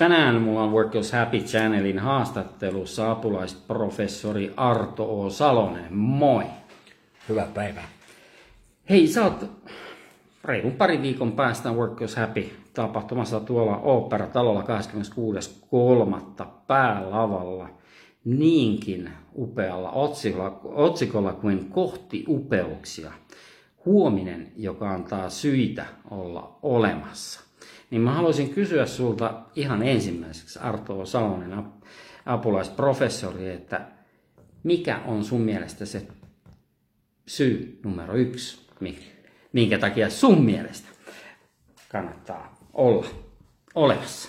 Tänään mulla on Work Yours Happy Channelin haastattelussa apulaisprofessori Arto O. Salonen. Moi! Hyvää päivää. Hei, sä oot reilun pari viikon päästä Work Yours Happy tapahtumassa tuolla Opera-talolla 26.3. päälavalla niinkin upealla otsikolla, otsikolla kuin Kohti upeuksia. Huominen, joka antaa syitä olla olemassa. Niin mä haluaisin kysyä sulta ihan ensimmäiseksi, Arto Salonen, apulaisprofessori, että mikä on sun mielestä se syy numero yksi, minkä takia sun mielestä kannattaa olla olemassa?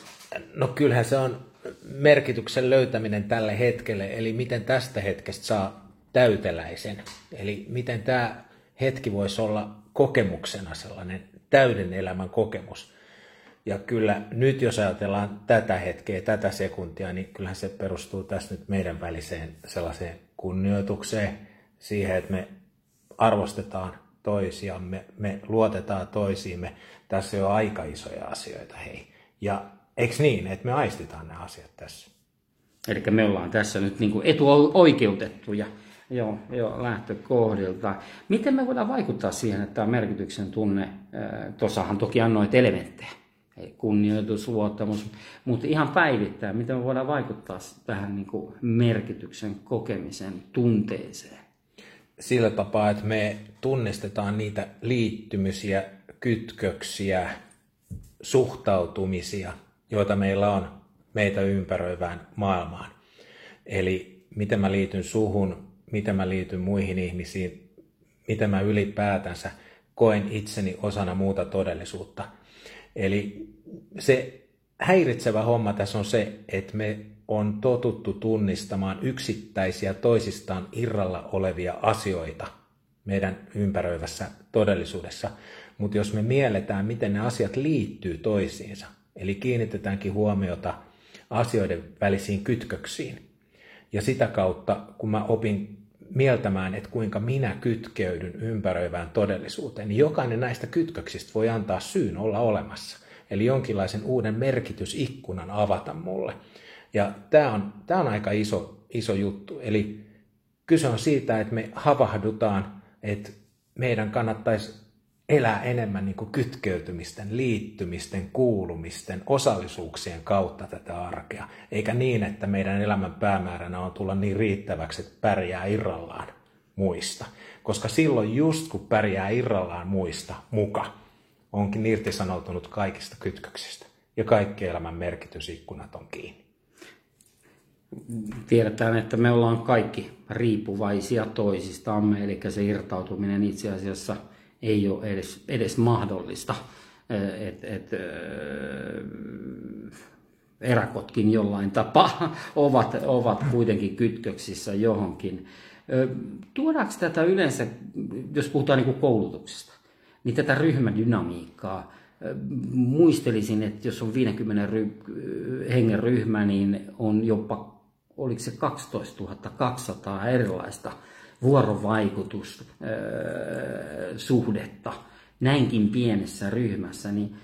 No kyllähän se on merkityksen löytäminen tälle hetkelle, eli miten tästä hetkestä saa täyteläisen. Eli miten tämä hetki voisi olla kokemuksena sellainen täyden elämän kokemus. Ja kyllä nyt jos ajatellaan tätä hetkeä, tätä sekuntia, niin kyllähän se perustuu tässä nyt meidän väliseen sellaiseen kunnioitukseen, siihen, että me arvostetaan toisiamme, me luotetaan toisiimme. Tässä on aika isoja asioita, hei. Ja eikö niin, että me aistitaan nämä asiat tässä? Eli me ollaan tässä nyt niin kuin etuoikeutettuja jo, jo lähtökohdilta. Miten me voidaan vaikuttaa siihen, että tämä merkityksen tunne, tuossahan toki annoit elementtejä, kunnioitus, luottamus, mutta ihan päivittäin, miten me voidaan vaikuttaa tähän niin kuin merkityksen kokemisen tunteeseen? Sillä tapaa, että me tunnistetaan niitä liittymisiä, kytköksiä, suhtautumisia, joita meillä on meitä ympäröivään maailmaan. Eli miten mä liityn suhun, miten mä liityn muihin ihmisiin, miten mä ylipäätänsä koen itseni osana muuta todellisuutta – Eli se häiritsevä homma tässä on se, että me on totuttu tunnistamaan yksittäisiä toisistaan irralla olevia asioita meidän ympäröivässä todellisuudessa. Mutta jos me mielletään, miten ne asiat liittyy toisiinsa, eli kiinnitetäänkin huomiota asioiden välisiin kytköksiin, ja sitä kautta, kun mä opin mieltämään, että kuinka minä kytkeydyn ympäröivään todellisuuteen, niin jokainen näistä kytköksistä voi antaa syyn olla olemassa. Eli jonkinlaisen uuden merkitysikkunan avata mulle. Ja tämä on, tämä on aika iso, iso juttu. Eli kyse on siitä, että me havahdutaan, että meidän kannattaisi elää enemmän niin kuin kytkeytymisten, liittymisten, kuulumisten, osallisuuksien kautta tätä arkea, eikä niin, että meidän elämän päämääränä on tulla niin riittäväksi, että pärjää irrallaan muista. Koska silloin just kun pärjää irrallaan muista muka, onkin irtisanoutunut kaikista kytköksistä ja kaikki elämän merkitysikkunat on kiinni. Tiedetään, että me ollaan kaikki riippuvaisia toisistamme, eli se irtautuminen itse asiassa – ei ole edes, edes mahdollista. Et, et, erakotkin jollain tapaa ovat, ovat kuitenkin kytköksissä johonkin. Tuodaanko tätä yleensä, jos puhutaan niin koulutuksesta, niin tätä ryhmädynamiikkaa, muistelisin, että jos on 50 ry- hengen ryhmä, niin on jopa, oliko se 12 200 erilaista vuorovaikutussuhdetta näinkin pienessä ryhmässä, niin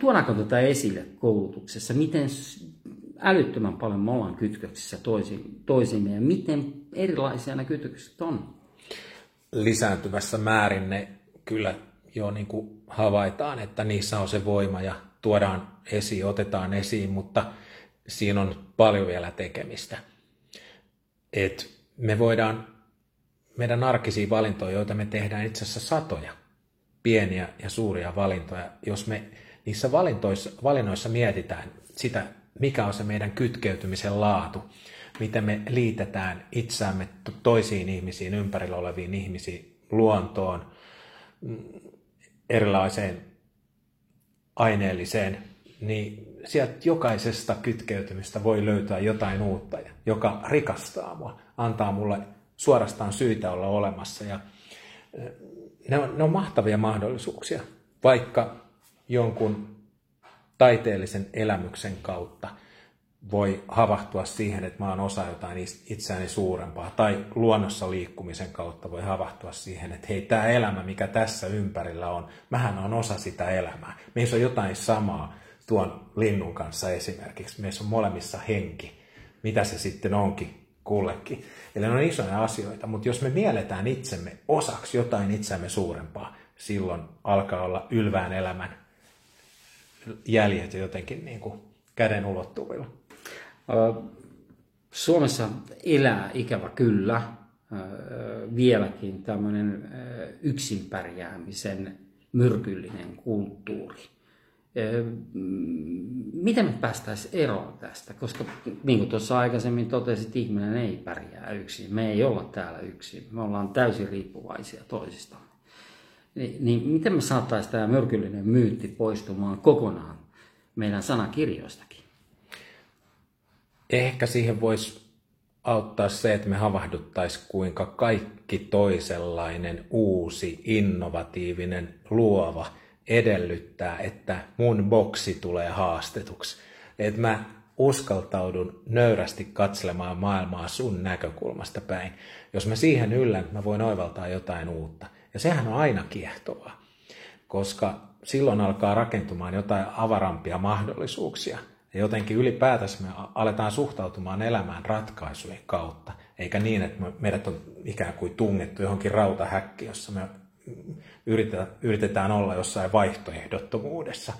tuodaanko tätä esille koulutuksessa? Miten älyttömän paljon me ollaan kytköksissä toisimme ja miten erilaisia nämä kytkökset on? Lisääntyvässä määrin ne kyllä jo niin kuin havaitaan, että niissä on se voima ja tuodaan esiin, otetaan esiin, mutta siinä on paljon vielä tekemistä. Et me voidaan meidän arkisiin valintoja, joita me tehdään itse asiassa satoja, pieniä ja suuria valintoja, jos me niissä valintoissa, valinnoissa mietitään sitä, mikä on se meidän kytkeytymisen laatu, miten me liitetään itseämme toisiin ihmisiin, ympärillä oleviin ihmisiin, luontoon, erilaiseen aineelliseen, niin sieltä jokaisesta kytkeytymistä voi löytää jotain uutta, joka rikastaa mua antaa mulle suorastaan syitä olla olemassa. Ja ne on, ne on mahtavia mahdollisuuksia, vaikka jonkun taiteellisen elämyksen kautta voi havahtua siihen, että mä oon osa jotain itseäni suurempaa, tai luonnossa liikkumisen kautta voi havahtua siihen, että hei, tämä elämä, mikä tässä ympärillä on, mähän on osa sitä elämää. Meissä on jotain samaa, tuon linnun kanssa esimerkiksi. Meissä on molemmissa henki, mitä se sitten onkin kullekin. Eli ne on isoja asioita, mutta jos me mielletään itsemme osaksi jotain itseämme suurempaa, silloin alkaa olla ylvään elämän jäljet jotenkin niin kuin käden ulottuvilla. Suomessa elää ikävä kyllä vieläkin tämmöinen yksin pärjäämisen myrkyllinen kulttuuri. Miten me päästäisiin eroon tästä? Koska niin kuin tuossa aikaisemmin totesit, ihminen ei pärjää yksin. Me ei olla täällä yksin. Me ollaan täysin riippuvaisia toisistamme. Niin, niin miten me saataisiin tämä myrkyllinen myytti poistumaan kokonaan meidän sanakirjoistakin? Ehkä siihen voisi auttaa se, että me havahduttaisiin, kuinka kaikki toisenlainen, uusi, innovatiivinen, luova edellyttää, että mun boksi tulee haastetuksi. Että mä uskaltaudun nöyrästi katselemaan maailmaa sun näkökulmasta päin. Jos mä siihen yllän, mä voin oivaltaa jotain uutta. Ja sehän on aina kiehtovaa, koska silloin alkaa rakentumaan jotain avarampia mahdollisuuksia – ja jotenkin ylipäätänsä me aletaan suhtautumaan elämään ratkaisujen kautta, eikä niin, että meidät on ikään kuin tungettu johonkin rautahäkki, jossa me yritetään olla jossain vaihtoehdottomuudessa,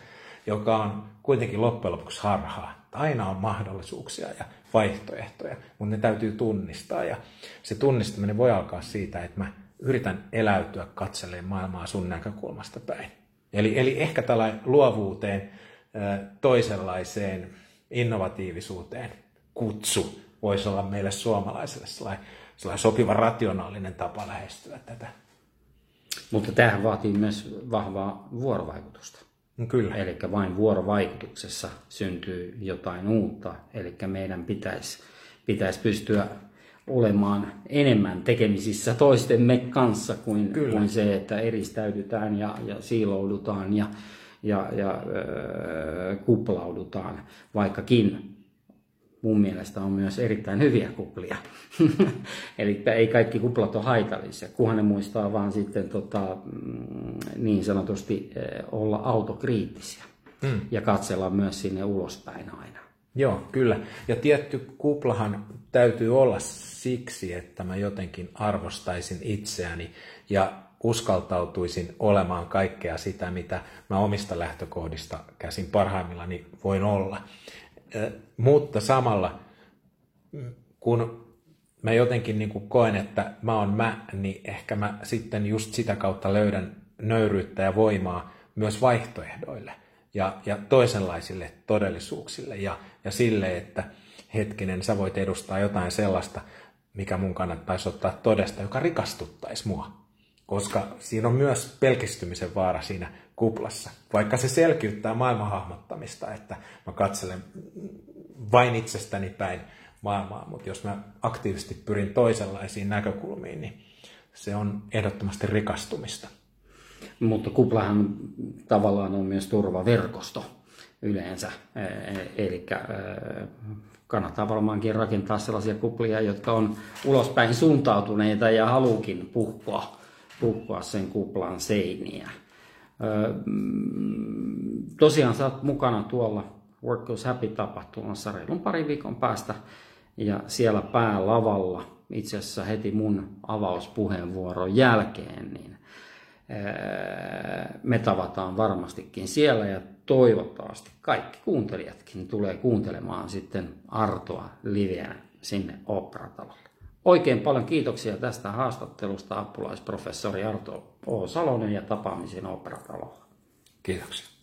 joka on kuitenkin loppujen lopuksi harhaa. Aina on mahdollisuuksia ja vaihtoehtoja, mutta ne täytyy tunnistaa. Ja se tunnistaminen voi alkaa siitä, että mä yritän eläytyä katseleen maailmaa sun näkökulmasta päin. Eli, eli ehkä tällainen luovuuteen toisenlaiseen innovatiivisuuteen kutsu voisi olla meille suomalaisille sellainen, sellainen sopiva rationaalinen tapa lähestyä tätä. Mutta tähän vaatii myös vahvaa vuorovaikutusta. No kyllä. Eli vain vuorovaikutuksessa syntyy jotain uutta. Eli meidän pitäisi, pitäisi pystyä olemaan enemmän tekemisissä toistemme kanssa kuin, kuin se, että eristäydytään ja, ja siiloudutaan ja, ja, ja äh, kuplaudutaan, vaikkakin mun mielestä on myös erittäin hyviä kuplia. Eli ei kaikki kuplat ole haitallisia, kunhan ne muistaa vaan sitten tota, mm, niin sanotusti olla autokriittisiä mm. ja katsella myös sinne ulospäin aina. Joo, kyllä. Ja tietty kuplahan täytyy olla siksi, että mä jotenkin arvostaisin itseäni ja uskaltautuisin olemaan kaikkea sitä, mitä mä omista lähtökohdista käsin parhaimmillani voin olla. Mutta samalla, kun mä jotenkin niin kuin koen, että mä oon mä, niin ehkä mä sitten just sitä kautta löydän nöyryyttä ja voimaa myös vaihtoehdoille ja, ja toisenlaisille todellisuuksille ja, ja sille, että hetkinen, sä voit edustaa jotain sellaista, mikä mun kannattaisi ottaa todesta, joka rikastuttaisi mua koska siinä on myös pelkistymisen vaara siinä kuplassa. Vaikka se selkiyttää maailman hahmottamista, että mä katselen vain itsestäni päin maailmaa, mutta jos mä aktiivisesti pyrin toisenlaisiin näkökulmiin, niin se on ehdottomasti rikastumista. Mutta kuplahan tavallaan on myös turvaverkosto yleensä. Eli kannattaa varmaankin rakentaa sellaisia kuplia, jotka on ulospäin suuntautuneita ja haluukin puhua puhua sen kuplan seiniä. Mm, tosiaan sä oot mukana tuolla Work Goes Happy tapahtumassa reilun parin viikon päästä ja siellä päälavalla itse asiassa heti mun avauspuheenvuoron jälkeen, niin me tavataan varmastikin siellä ja toivottavasti kaikki kuuntelijatkin tulee kuuntelemaan sitten Artoa liveä sinne operatalolle. Oikein paljon kiitoksia tästä haastattelusta apulaisprofessori Arto O. Salonen ja tapaamisen operatalolla. Kiitoksia.